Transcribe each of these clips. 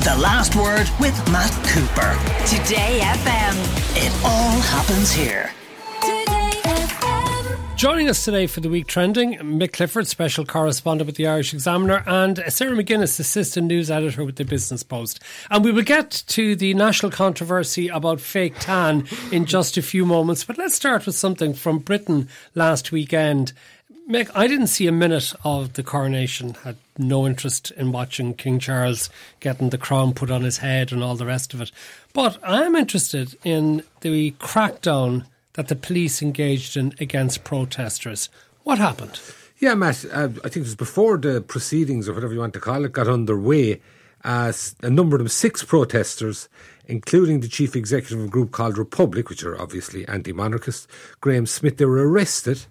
The Last Word with Matt Cooper. Today FM. It all happens here. Joining us today for the week trending, Mick Clifford, special correspondent with the Irish Examiner, and Sarah McGuinness, assistant news editor with the Business Post. And we will get to the national controversy about fake tan in just a few moments, but let's start with something from Britain last weekend. Mick, I didn't see a minute of the coronation. Had no interest in watching King Charles getting the crown put on his head and all the rest of it. But I am interested in the crackdown that the police engaged in against protesters. What happened? Yeah, Matt, uh, I think it was before the proceedings, or whatever you want to call it, got underway. Uh, a number of them, six protesters, including the chief executive of a group called Republic, which are obviously anti monarchist, Graham Smith, they were arrested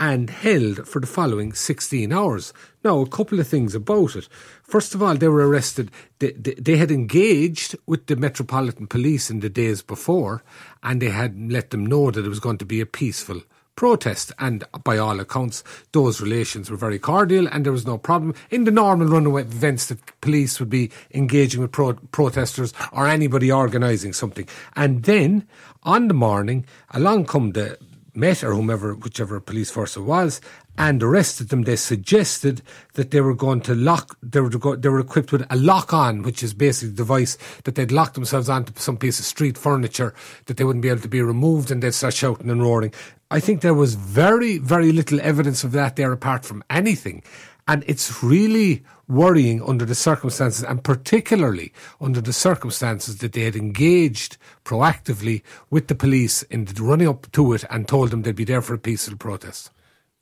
and held for the following 16 hours. Now, a couple of things about it. First of all, they were arrested. They, they, they, had engaged with the Metropolitan Police in the days before, and they had let them know that it was going to be a peaceful protest. And by all accounts, those relations were very cordial, and there was no problem. In the normal runaway events, the police would be engaging with pro- protesters or anybody organising something. And then, on the morning, along come the Met or whomever, whichever police force it was, and arrested them. They suggested that they were going to lock. They were go, they were equipped with a lock on, which is basically a device that they'd lock themselves onto some piece of street furniture that they wouldn't be able to be removed, and they'd start shouting and roaring. I think there was very very little evidence of that there, apart from anything. And it's really worrying under the circumstances, and particularly under the circumstances that they had engaged proactively with the police in running up to it and told them they'd be there for a peaceful protest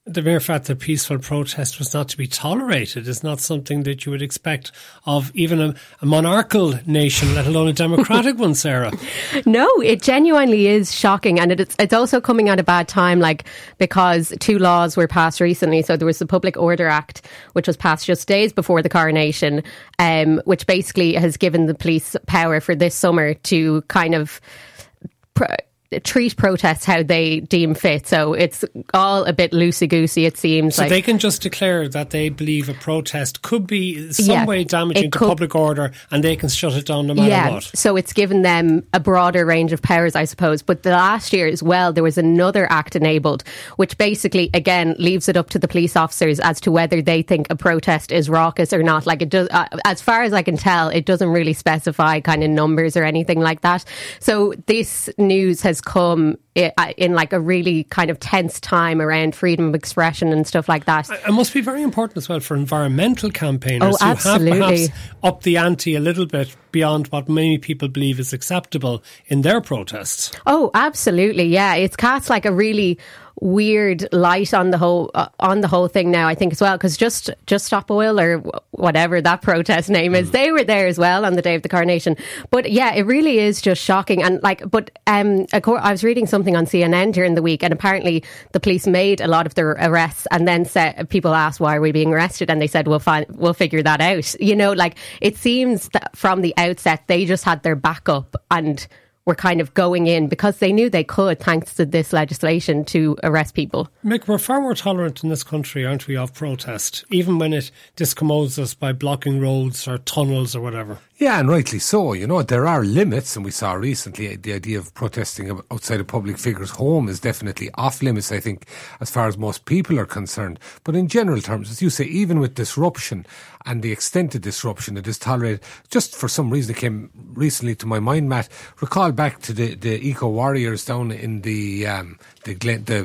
the mere fact that peaceful protest was not to be tolerated is not something that you would expect of even a, a monarchical nation, let alone a democratic one, Sarah. No, it genuinely is shocking. And it's, it's also coming at a bad time, like, because two laws were passed recently. So there was the Public Order Act, which was passed just days before the coronation, um, which basically has given the police power for this summer to kind of treat protests how they deem fit. So it's all a bit loosey goosey, it seems. So like. they can just declare that they believe a protest could be some yeah, way damaging to public order and they can shut it down no matter yeah, what. So it's given them a broader range of powers, I suppose. But the last year as well, there was another act enabled, which basically, again, leaves it up to the police officers as to whether they think a protest is raucous or not. Like it does, uh, as far as I can tell, it doesn't really specify kind of numbers or anything like that. So this news has has come in like a really kind of tense time around freedom of expression and stuff like that. It must be very important as well for environmental campaigners oh, absolutely. who have perhaps upped the ante a little bit beyond what many people believe is acceptable in their protests. Oh, absolutely. Yeah, it's cast like a really weird light on the whole uh, on the whole thing now. I think as well because just just stop oil or whatever that protest name is, mm. they were there as well on the day of the coronation. But yeah, it really is just shocking. And like, but um, I was reading something on CNN during the week, and apparently the police made a lot of their arrests, and then said people asked why are we being arrested, and they said we'll find we'll figure that out. You know, like it seems that from the outset they just had their backup and were kind of going in because they knew they could, thanks to this legislation, to arrest people. Mick, we're far more tolerant in this country, aren't we, of protest, even when it discommodes us by blocking roads or tunnels or whatever. Yeah, and rightly so. You know, there are limits, and we saw recently the idea of protesting outside a public figure's home is definitely off limits, I think, as far as most people are concerned. But in general terms, as you say, even with disruption and the extent of disruption that is tolerated, just for some reason it came recently to my mind, Matt, recall back to the, the eco warriors down in the um, the, Glen, the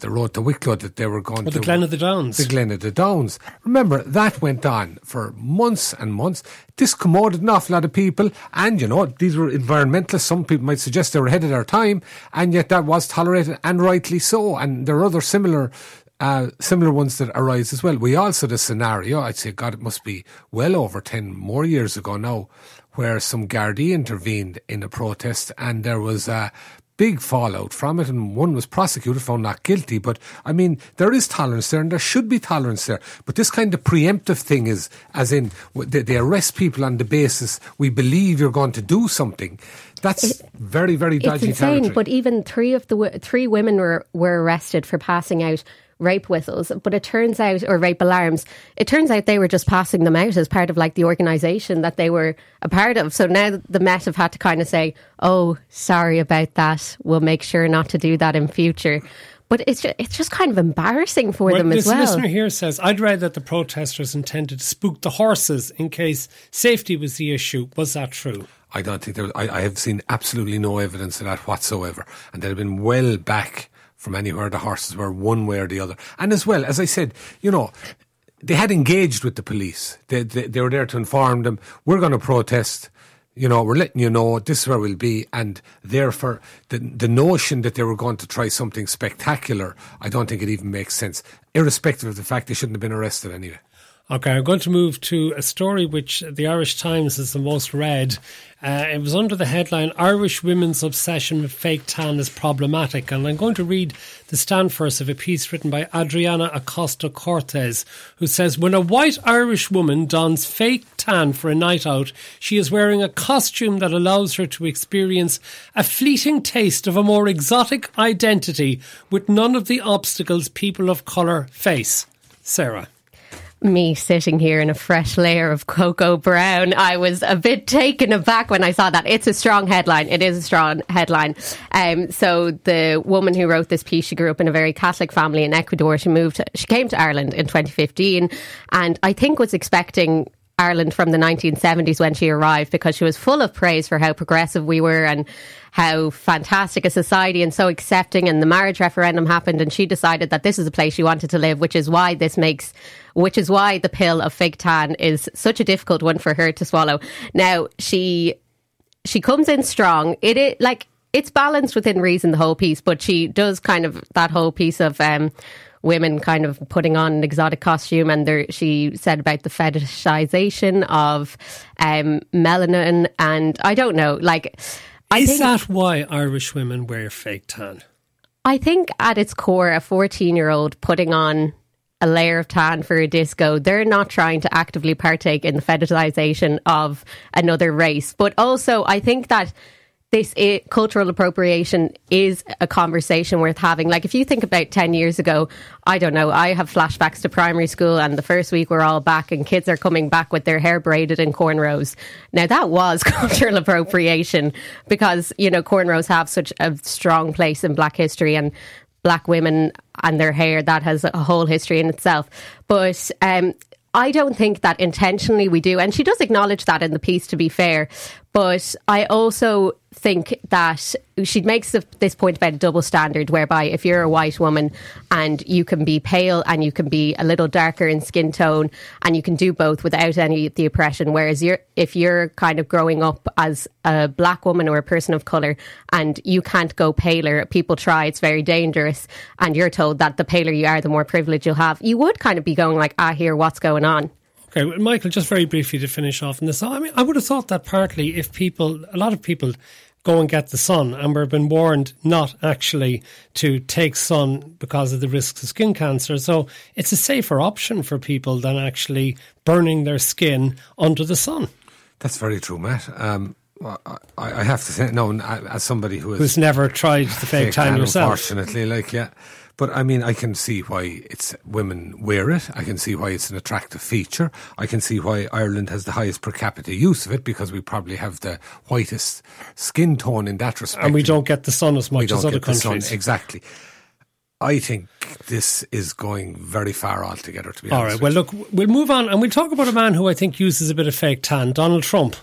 the road to Wicklow that they were going oh, to. The Glen of the Downs. The Glen of the Downs. Remember, that went on for months and months. This commoded an awful lot of people, and you know, these were environmentalists. Some people might suggest they were ahead of their time, and yet that was tolerated, and rightly so. And there are other similar uh, similar ones that arise as well. We also the scenario, I'd say, God, it must be well over 10 more years ago now, where some Gardaí intervened in a protest and there was a big fallout from it, and one was prosecuted, found not guilty. But I mean, there is tolerance there, and there should be tolerance there. But this kind of preemptive thing is, as in, they, they arrest people on the basis we believe you're going to do something. That's it, very, very dodgy it's insane, territory. But even three of the three women were were arrested for passing out rape whistles, but it turns out, or rape alarms, it turns out they were just passing them out as part of like the organisation that they were a part of. So now the Met have had to kind of say, oh, sorry about that. We'll make sure not to do that in future. But it's just, it's just kind of embarrassing for well, them as this well. listener here says, I'd read that the protesters intended to spook the horses in case safety was the issue. Was that true? I don't think there was, I, I have seen absolutely no evidence of that whatsoever. And they'd have been well back from anywhere the horses were one way or the other. And as well, as I said, you know, they had engaged with the police. They, they, they were there to inform them, we're going to protest you know, we're letting you know this is where we'll be, and therefore the the notion that they were going to try something spectacular, I don't think it even makes sense, irrespective of the fact they shouldn't have been arrested anyway. Okay, I'm going to move to a story which the Irish Times is the most read. Uh, it was under the headline Irish Women's Obsession with Fake Tan is Problematic. And I'm going to read the stand first of a piece written by Adriana Acosta Cortez, who says When a white Irish woman dons fake tan for a night out, she is wearing a costume that allows her to experience a fleeting taste of a more exotic identity with none of the obstacles people of colour face. Sarah me sitting here in a fresh layer of cocoa brown. I was a bit taken aback when I saw that. It's a strong headline. It is a strong headline. Um, so the woman who wrote this piece, she grew up in a very Catholic family in Ecuador. She moved, she came to Ireland in 2015 and I think was expecting Ireland from the 1970s when she arrived because she was full of praise for how progressive we were and how fantastic a society and so accepting. And the marriage referendum happened, and she decided that this is a place she wanted to live, which is why this makes, which is why the pill of fig tan is such a difficult one for her to swallow. Now she she comes in strong. It is like it's balanced within reason the whole piece, but she does kind of that whole piece of. um women kind of putting on an exotic costume, and there, she said about the fetishization of um, melanin, and I don't know, like. I Is think, that why Irish women wear fake tan? I think at its core, a 14 year old putting on a layer of tan for a disco, they're not trying to actively partake in the fetishization of another race. But also, I think that this it, cultural appropriation is a conversation worth having. Like if you think about 10 years ago, I don't know, I have flashbacks to primary school and the first week we're all back and kids are coming back with their hair braided in cornrows. Now that was cultural appropriation because, you know, cornrows have such a strong place in black history and black women and their hair that has a whole history in itself. But um, I don't think that intentionally we do. And she does acknowledge that in the piece, to be fair. But I also think that she makes this point about a double standard, whereby if you're a white woman and you can be pale and you can be a little darker in skin tone and you can do both without any of the oppression, whereas you're, if you're kind of growing up as a black woman or a person of colour and you can't go paler, people try, it's very dangerous, and you're told that the paler you are, the more privilege you'll have, you would kind of be going like, ah, here, what's going on? Okay, Michael, just very briefly to finish off on this. I mean, I would have thought that partly if people, a lot of people go and get the sun and we've been warned not actually to take sun because of the risks of skin cancer. So it's a safer option for people than actually burning their skin under the sun. That's very true, Matt. Um, I, I have to say, no, as somebody who has who's never tried the fake tan yourself, unfortunately, like yeah, but I mean, I can see why it's women wear it. I can see why it's an attractive feature. I can see why Ireland has the highest per capita use of it because we probably have the whitest skin tone in that respect. And we don't get the sun as much as other countries. Sun, exactly. I think this is going very far altogether, to be All honest. All right. Well, look, we'll move on and we'll talk about a man who I think uses a bit of fake tan, Donald Trump.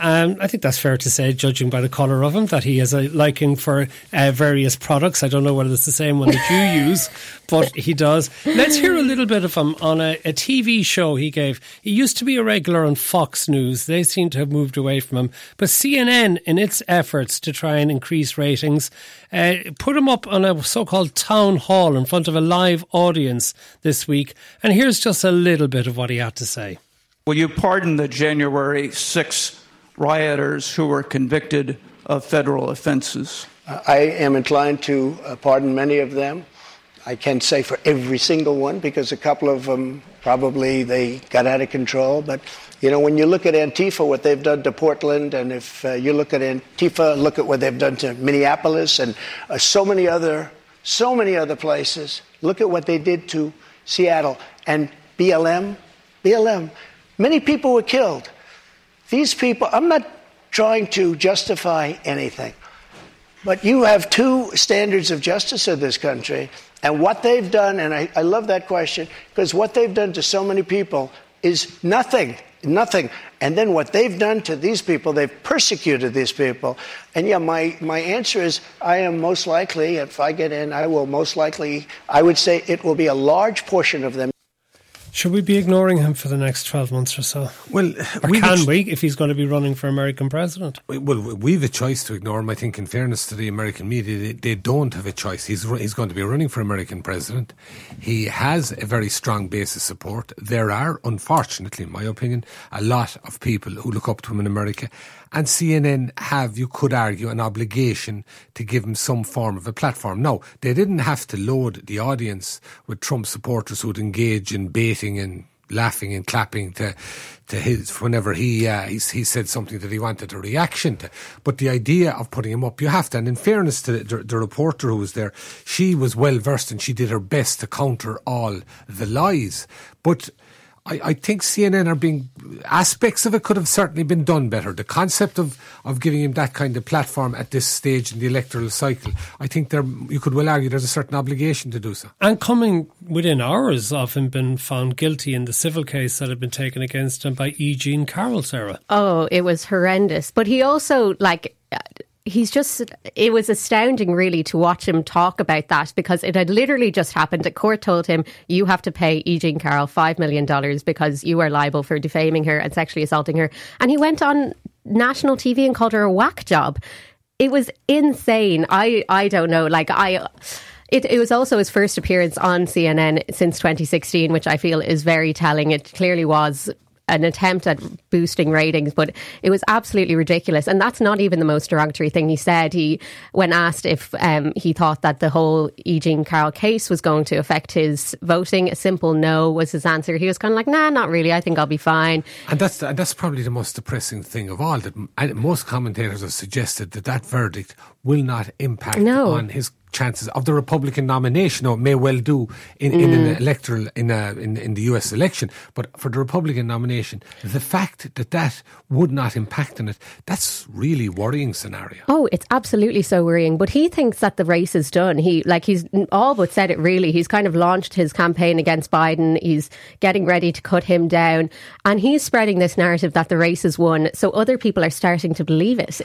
Um, I think that's fair to say, judging by the colour of him, that he has a liking for uh, various products. I don't know whether it's the same one that you use, but he does. Let's hear a little bit of him on a, a, TV show he gave. He used to be a regular on Fox News. They seem to have moved away from him. But CNN, in its efforts to try and increase ratings, uh, put him up on a so called town hall in front of a live audience this week. And here's just a little bit of what he had to say. Will you pardon the January 6th? Rioters who were convicted of federal offenses? I am inclined to uh, pardon many of them. I can't say for every single one because a couple of them probably they got out of control. But you know, when you look at Antifa, what they've done to Portland, and if uh, you look at Antifa, look at what they've done to Minneapolis, and uh, so many other so many other places. Look at what they did to Seattle and BLM. BLM. Many people were killed. These people, I'm not trying to justify anything, but you have two standards of justice in this country, and what they've done, and I, I love that question, because what they've done to so many people is nothing nothing. And then what they've done to these people, they've persecuted these people. And yeah, my, my answer is I am most likely, if I get in, I will most likely, I would say it will be a large portion of them. Should we be ignoring him for the next 12 months or so? Well, Or we've can ch- we, if he's going to be running for American president? Well, we've a choice to ignore him. I think, in fairness to the American media, they, they don't have a choice. He's he's going to be running for American president. He has a very strong base of support. There are, unfortunately, in my opinion, a lot of people who look up to him in America. And CNN have, you could argue, an obligation to give him some form of a platform. No, they didn't have to load the audience with Trump supporters who'd engage in baiting and laughing and clapping to to his whenever he uh, he, he said something that he wanted a reaction to. But the idea of putting him up, you have to. And in fairness to the, the reporter who was there, she was well versed and she did her best to counter all the lies. But. I, I think CNN are being aspects of it could have certainly been done better. The concept of, of giving him that kind of platform at this stage in the electoral cycle, I think there you could well argue there's a certain obligation to do so. And coming within hours of him being found guilty in the civil case that had been taken against him by E. Jean Carroll, Sarah. Oh, it was horrendous. But he also, like, he's just, it was astounding really to watch him talk about that because it had literally just happened. The court told him, you have to pay E. Jean Carroll $5 million because you are liable for defaming her and sexually assaulting her. And he went on national TV and called her a whack job. It was insane. I, I don't know. Like, I. It, it was also his first appearance on CNN since 2016, which I feel is very telling. It clearly was an attempt at boosting ratings, but it was absolutely ridiculous. And that's not even the most derogatory thing he said. He, when asked if um, he thought that the whole Eugene Carroll case was going to affect his voting, a simple no was his answer. He was kind of like, nah, not really. I think I'll be fine. And that's that's probably the most depressing thing of all. That most commentators have suggested that that verdict will not impact No. on his chances of the Republican nomination. Or it may well do in, in an Mm. electoral in, a, in in the U.S. election, but for the Republican nomination, the fact that that would not impact on it, that's really worrying scenario. Oh, it's absolutely so worrying. But he thinks that the race is done. He like he's all but said it. Really, he's kind of launched his campaign against Biden. He's getting ready to cut him down, and he's spreading this narrative that the race is won. So other people are starting to believe it.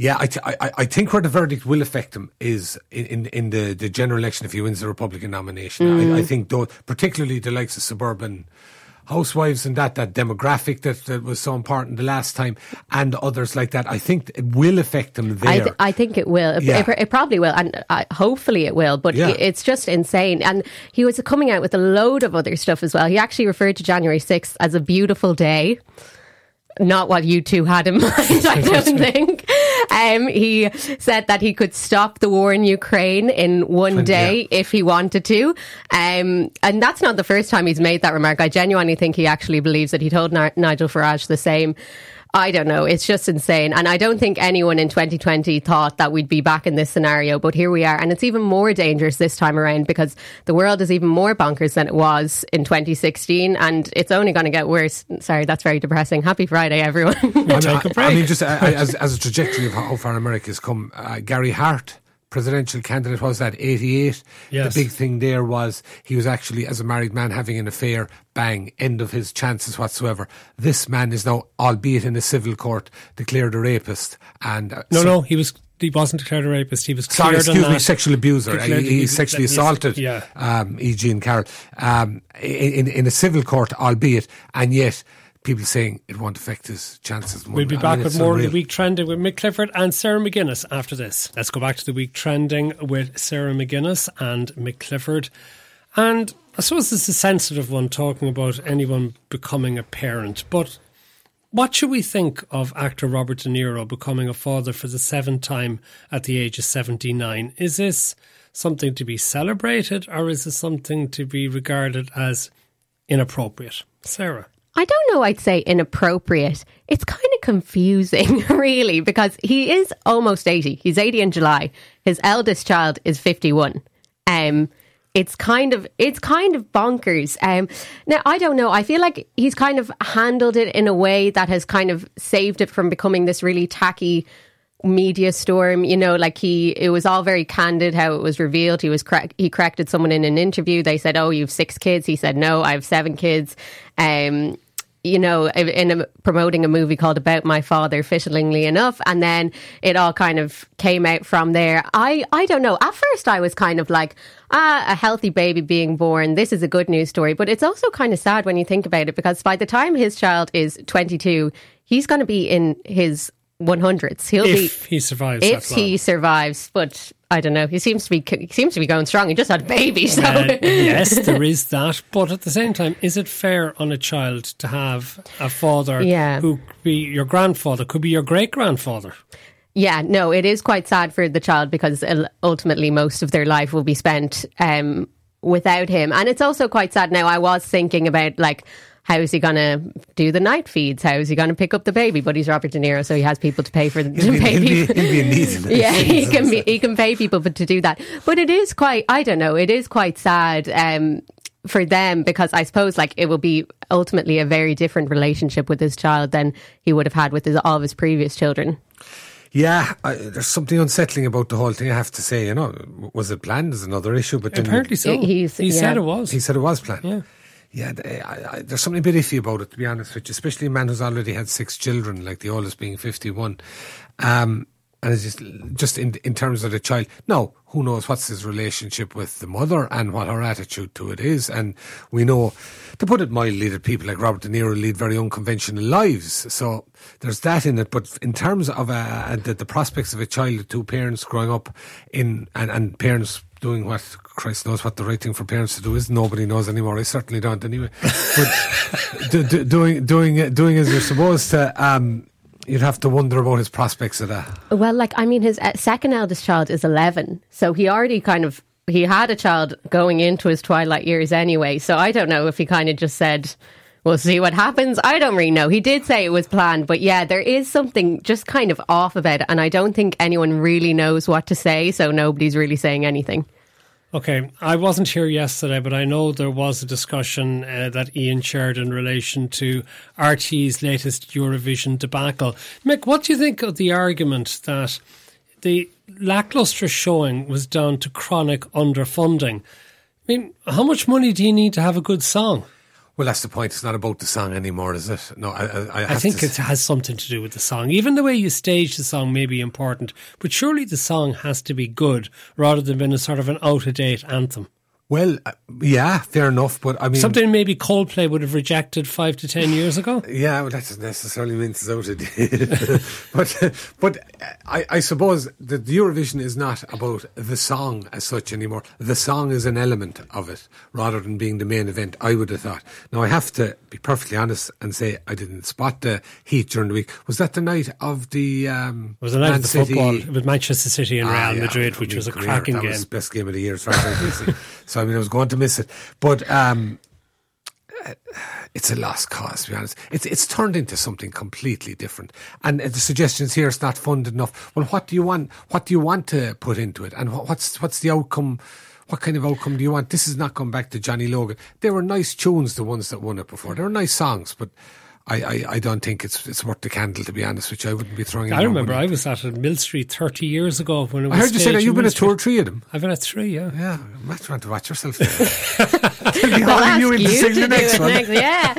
Yeah, I, th- I, I think where the verdict will affect him is in, in, in the, the general election if he wins the Republican nomination. Mm. I, I think, though, particularly the likes of suburban housewives and that that demographic that, that was so important the last time, and others like that, I think it will affect him there. I, th- I think it will. It, Yeah. it, it probably will, and uh, hopefully it will. But Yeah. it's just insane. And he was coming out with a load of other stuff as well. He actually referred to January sixth as a beautiful day. Not what you two had in mind, I don't think. Um, he said that he could stop the war in Ukraine in one day if he wanted to. Um, and that's not the first time he's made that remark. I genuinely think he actually believes that he told Ni- Nigel Farage the same. I don't know. It's just insane. And I don't think anyone in 2020 thought that we'd be back in this scenario, but here we are. And it's even more dangerous this time around because the world is even more bonkers than it was in 2016. And it's only going to get worse. Sorry, that's very depressing. Happy Friday, everyone. I mean, take a I- I break. mean, just uh, as, as a trajectory of how, how far America has come, uh, Gary Hart, presidential candidate, was that 88? Yes. The big thing there was he was actually, as a married man, having an affair, bang, end of his chances whatsoever. This man is now, albeit in a civil court, declared a rapist. And uh, No, so- no, he was. He wasn't declared a rapist. He was Sorry, excuse me, sexual abuser. Declared- He, he sexually assaulted Yeah. um, E. Jean Carroll um, in, in a civil court, albeit, and yet people saying it won't affect his chances. We'll be I back mean, with it's more of the week trending with Mick Clifford and Sarah McGuinness after this. Let's go back to the week trending with Sarah McGuinness and Mick Clifford. And I suppose this is a sensitive one talking about anyone becoming a parent, but what should we think of actor Robert De Niro becoming a father for the seventh time at the age of 79? Is this something to be celebrated or is this something to be regarded as inappropriate? Sarah. I don't know, I'd say inappropriate. It's kind of confusing, really, because he is almost 80. He's 80 in July. His eldest child is 51. Um, it's kind of it's kind of bonkers. Um, now I don't know. I feel like he's kind of handled it in a way that has kind of saved it from becoming this really tacky media storm. You know, like he it was all very candid how it was revealed. He was cra- he corrected someone in an interview. They said, "Oh, you've six kids." He said, "No, I have seven kids." Um, you know, in a, promoting a movie called About My Father, fittingly enough, and then it all kind of came out from there. I, I don't know. At first, I was kind of like, ah, a healthy baby being born. This is a good news story, but it's also kind of sad when you think about it because by the time his child is 22, he's going to be in his 100s. He'll if be he survives. if he survives, but I don't know. He seems to be he seems to be going strong. He just had a baby, so yes, there is that. But at the same time, is it fair on a child to have a father Yeah. who could be your grandfather, could be your great grandfather? Yeah, no, it is quite sad for the child because ultimately most of their life will be spent um, without him. And it's also quite sad now. I was thinking about like, how is he going to do the night feeds? How is he going to pick up the baby? But he's Robert De Niro, so he has people to pay for the He'll be, pay he'll be, he'll be in need yeah, he can be, he can pay people but to do that. But it is quite I don't know, it is quite sad um, for them because I suppose like it will be ultimately a very different relationship with his child than he would have had with his, all of his previous children. Yeah, I, there's something unsettling about the whole thing. I have to say, you know, was it planned? Is another issue, but Apparently so. He's- he yeah. said it was. he said it was planned. Yeah. Yeah, th- I, I, there's something a bit iffy about it, to be honest with you, especially a man who's already had six children, like the oldest being 51. Um, and it's just, just in, in terms of the child. Now, who knows what's his relationship with the mother and what her attitude to it is. And we know, to put it mildly, that people like Robert De Niro lead very unconventional lives. So there's that in it. But in terms of uh, the, the prospects of a child with two parents growing up in, and, and parents doing what Christ knows what the right thing for parents to do is. Nobody knows anymore. I certainly don't anyway. But do, do, doing doing doing as you're supposed to, um, you'd have to wonder about his prospects of that. Well, like I mean, his uh, second eldest child is eleven, so he already kind of he had a child going into his twilight years anyway. So I don't know if he kind of just said. We'll see what happens. I don't really know. He did say it was planned, but yeah, there is something just kind of off about it, and I don't think anyone really knows what to say, so nobody's really saying anything. Okay, I wasn't here yesterday, but I know there was a discussion uh, that Ian shared in relation to RTÉ's latest Eurovision debacle. Mick, what do you think of the argument that the lacklustre showing was down to chronic underfunding? I mean, how much money do you need to have a good song? Well, that's the point. It's not about the song anymore, is it? No, I, I, I, I think it has something to do with the song. Even the way you stage the song may be important, but surely the song has to be good rather than being a sort of an out of date anthem. Well, uh, yeah, fair enough. But I mean, Something maybe Coldplay would have rejected five to ten years ago. Yeah, well, that doesn't necessarily mean it's out of date. but, but I, I suppose that the Eurovision is not about the song as such anymore. The song is an element of it rather than being the main event, I would have thought. Now, I have to be perfectly honest and say I didn't spot the heat during the week. Was that the night of the. Um, It was the night Man of the City- football with Manchester City and Ah, Real yeah, Madrid, which was a Greer, cracking that game. was best game of the year as far as I can see. So I mean, I was going to miss it, but um, it's a lost cause. To be honest, it's it's turned into something completely different. And uh, the suggestions here it's not funded enough. Well, what do you want? What do you want to put into it? And what's what's the outcome? What kind of outcome do you want? This is not going back to Johnny Logan. They were nice tunes, the ones that won it before. They were nice songs, but. I, I, I don't think it's it's worth the candle to be honest, which I wouldn't be throwing. I remember money. I was at Millstreet 30 years ago when it was I heard you say staged that you've been Mill at two or three of them. I've been at three, yeah. Yeah, I'm not trying to watch yourself. They'll be hauling you in to sing the next one. next- Yeah.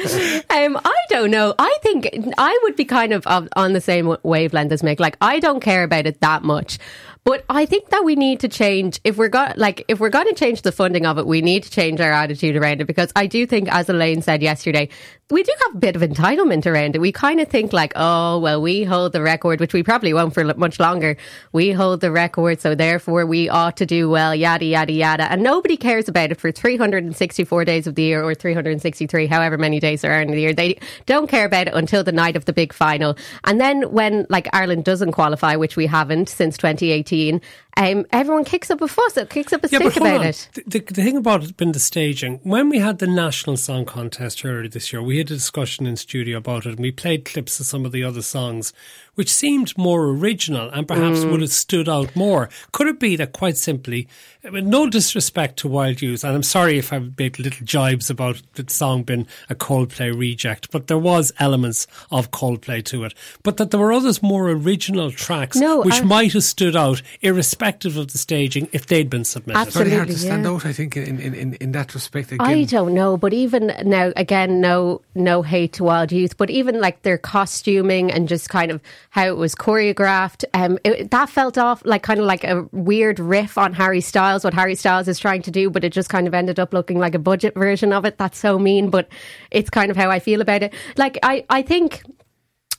Um, I don't know. I think I would be kind of of- on the same wavelength as Mick. Like, I don't care about it that much. But I think that we need to change if we're got like if we're going to change the funding of it, we need to change our attitude around it because I do think, as Elaine said yesterday, we do have a bit of entitlement around it. We kind of think like, oh well, we hold the record, which we probably won't for much longer. We hold the record, so therefore we ought to do well, yada yada yada, and nobody cares about it for 364 days of the year or 363, however many days there are in the year. They don't care about it until the night of the big final, and then when like Ireland doesn't qualify, which we haven't since 2018. 2019 um, everyone kicks up a fuss, it kicks up a Yeah, stink about on. it. The, the, thing about it been the staging. When we had the National Song Contest earlier this year, we had a discussion in studio about it and we played clips of some of the other songs, which seemed more original and perhaps Mm. would have stood out more. Could it be that quite simply, with no disrespect to Wild Youth, and I'm sorry if I've made little jibes about the song being a Coldplay reject, but there was elements of Coldplay to it, but that there were others more original tracks No, which I- might have stood out irrespective of the staging if they'd been submitted. Absolutely. Very hard to stand yeah. out, I think, in, in, in, in that respect. Again, I don't know, but even now, again, no, no hate to Wild Youth, but even like their costuming and just kind of how it was choreographed, um, it, that felt off like kind of like a weird riff on Harry Styles, what Harry Styles is trying to do, but it just kind of ended up looking like a budget version of it. That's so mean, but it's kind of how I feel about it. Like I, I think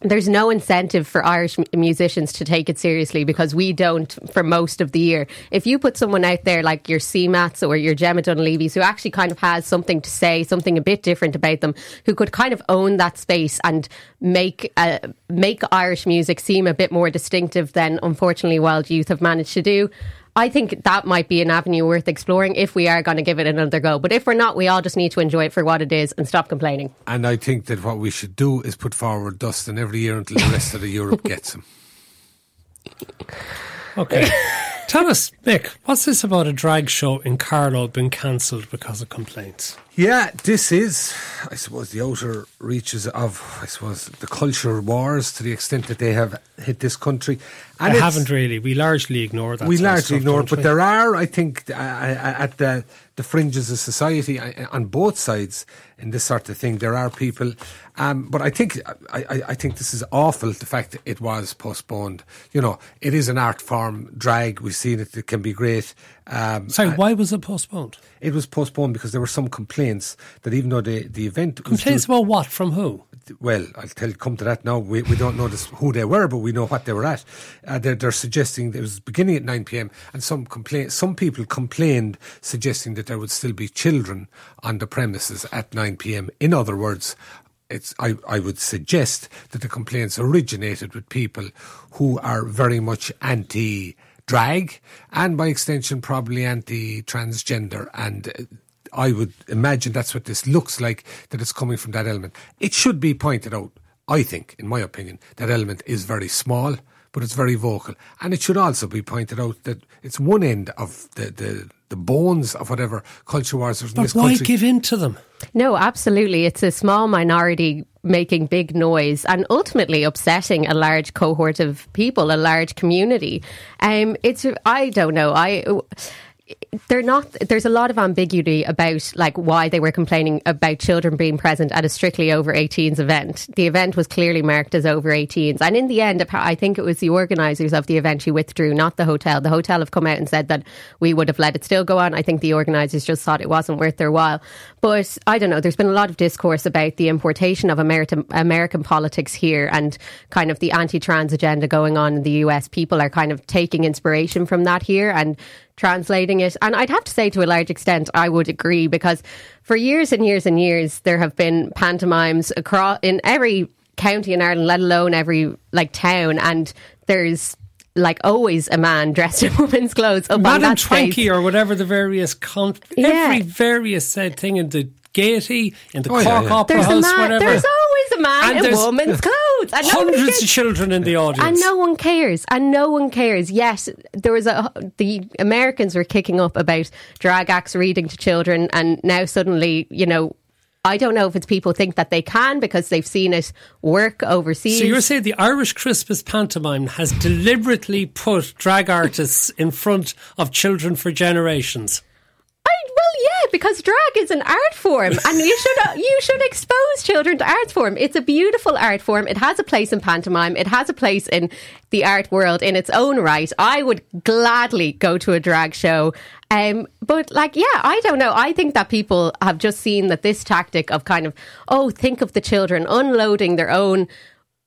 there's no incentive for Irish musicians to take it seriously because we don't for most of the year. If you put someone out there like your CMATs or your Gemma Dunleavy's who actually kind of has something to say, something a bit different about them, who could kind of own that space and make uh, make Irish music seem a bit more distinctive than unfortunately Wild Youth have managed to do. I think that might be an avenue worth exploring if we are going to give it another go. But if we're not, we all just need to enjoy it for what it is and stop complaining. And I think that what we should do is put forward Dustin every year until the rest of the Europe gets him. Okay. Tell us, Mick, what's this about a drag show in Carlow being cancelled because of complaints? Yeah, this is, I suppose, the outer reaches of, I suppose, the culture wars to the extent that they have hit this country. I it's- haven't really. We largely ignore that. we largely stuff, ignore it, but we? there are, I think, uh, uh, at the the fringes of society uh, on both sides in this sort of thing, there are people. Um, but I think I, I, I think this is awful. The fact that it was postponed. You know, it is an art form. Drag. We've seen it. It can be great. Um, Sorry, why was it postponed? it was postponed because there were some complaints that even though the the event Complaints due- about what? From who? well, I'll tell come to that now. We, we don't know this, who they were, but we know what they were at. Uh, they're, they're suggesting it was beginning at 9 p.m. and some complain, some people complained, suggesting that there would still be children on the premises at 9 p.m. In other words, it's, I, I would suggest that the complaints originated with people who are very much anti drag and by extension probably anti transgender and uh, I would imagine that's what this looks like, that it's coming from that element. It should be pointed out, I think, in my opinion, that element is very small, but it's very vocal. And it should also be pointed out that it's one end of the, the, the bones of whatever culture wars there's in But this why country. give in to them? No, absolutely. It's a small minority making big noise and ultimately upsetting a large cohort of people, a large community. Um, it's I don't know. I they're not there's a lot of ambiguity about like why they were complaining about children being present at a strictly over 18s event. The event was clearly marked as over 18s and in the end i think it was the organisers of the event who withdrew not the hotel. The hotel have come out and said that we would have let it still go on. I think the organisers just thought it wasn't worth their while. But i don't know there's been a lot of discourse about the importation of american american politics here and kind of the anti-trans agenda going on in the us people are kind of taking inspiration from that here. And translating it. And I'd have to say, to a large extent, I would agree because for years and years and years, there have been pantomimes across in every county in Ireland, let alone every like town, and there's like always a man dressed in women's clothes up on Madam. Twanky or whatever the various con- Yeah. every various said thing in the Gaiety, in the Oh, Cork yeah. Opera There's House, man. whatever. There's always a man And in woman's clothes. And Hundreds of children in the audience. and no one cares. And no one cares. Yes, there was a the Americans were kicking up about drag acts reading to children, and now suddenly, you know. I don't know if it's people think that they can because they've seen it work overseas. So you're saying the Irish Christmas pantomime has deliberately put drag artists in front of children for generations? Well, yeah, because drag is an art form, and you should you should expose children to art form. It's a beautiful art form. It has a place in pantomime. It has a place in the art world in its own right. I would gladly go to a drag show. Um, but like, yeah, I don't know. I think that people have just seen that this tactic of kind of, oh, think of the children unloading their own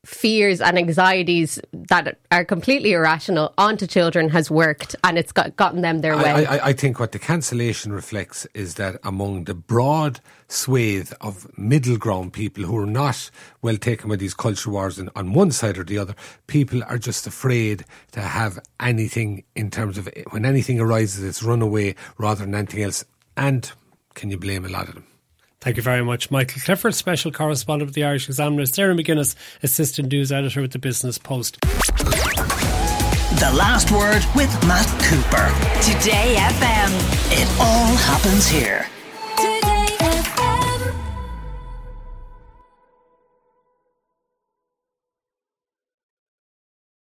fears and anxieties that are completely irrational onto children has worked and it's got, gotten them their way. I, I, I think what the cancellation reflects is that among the broad swathe of middle ground people who are not well taken by these culture wars on one side or the other, people are just afraid to have anything in terms of when anything arises, it's run away rather than anything else. And can you blame a lot of them? Thank you very much, Michael Clifford, special correspondent with the Irish Examiner, Sarah McGuinness, assistant news editor with the Business Post. The last word with Matt Cooper. Today FM. It all happens here.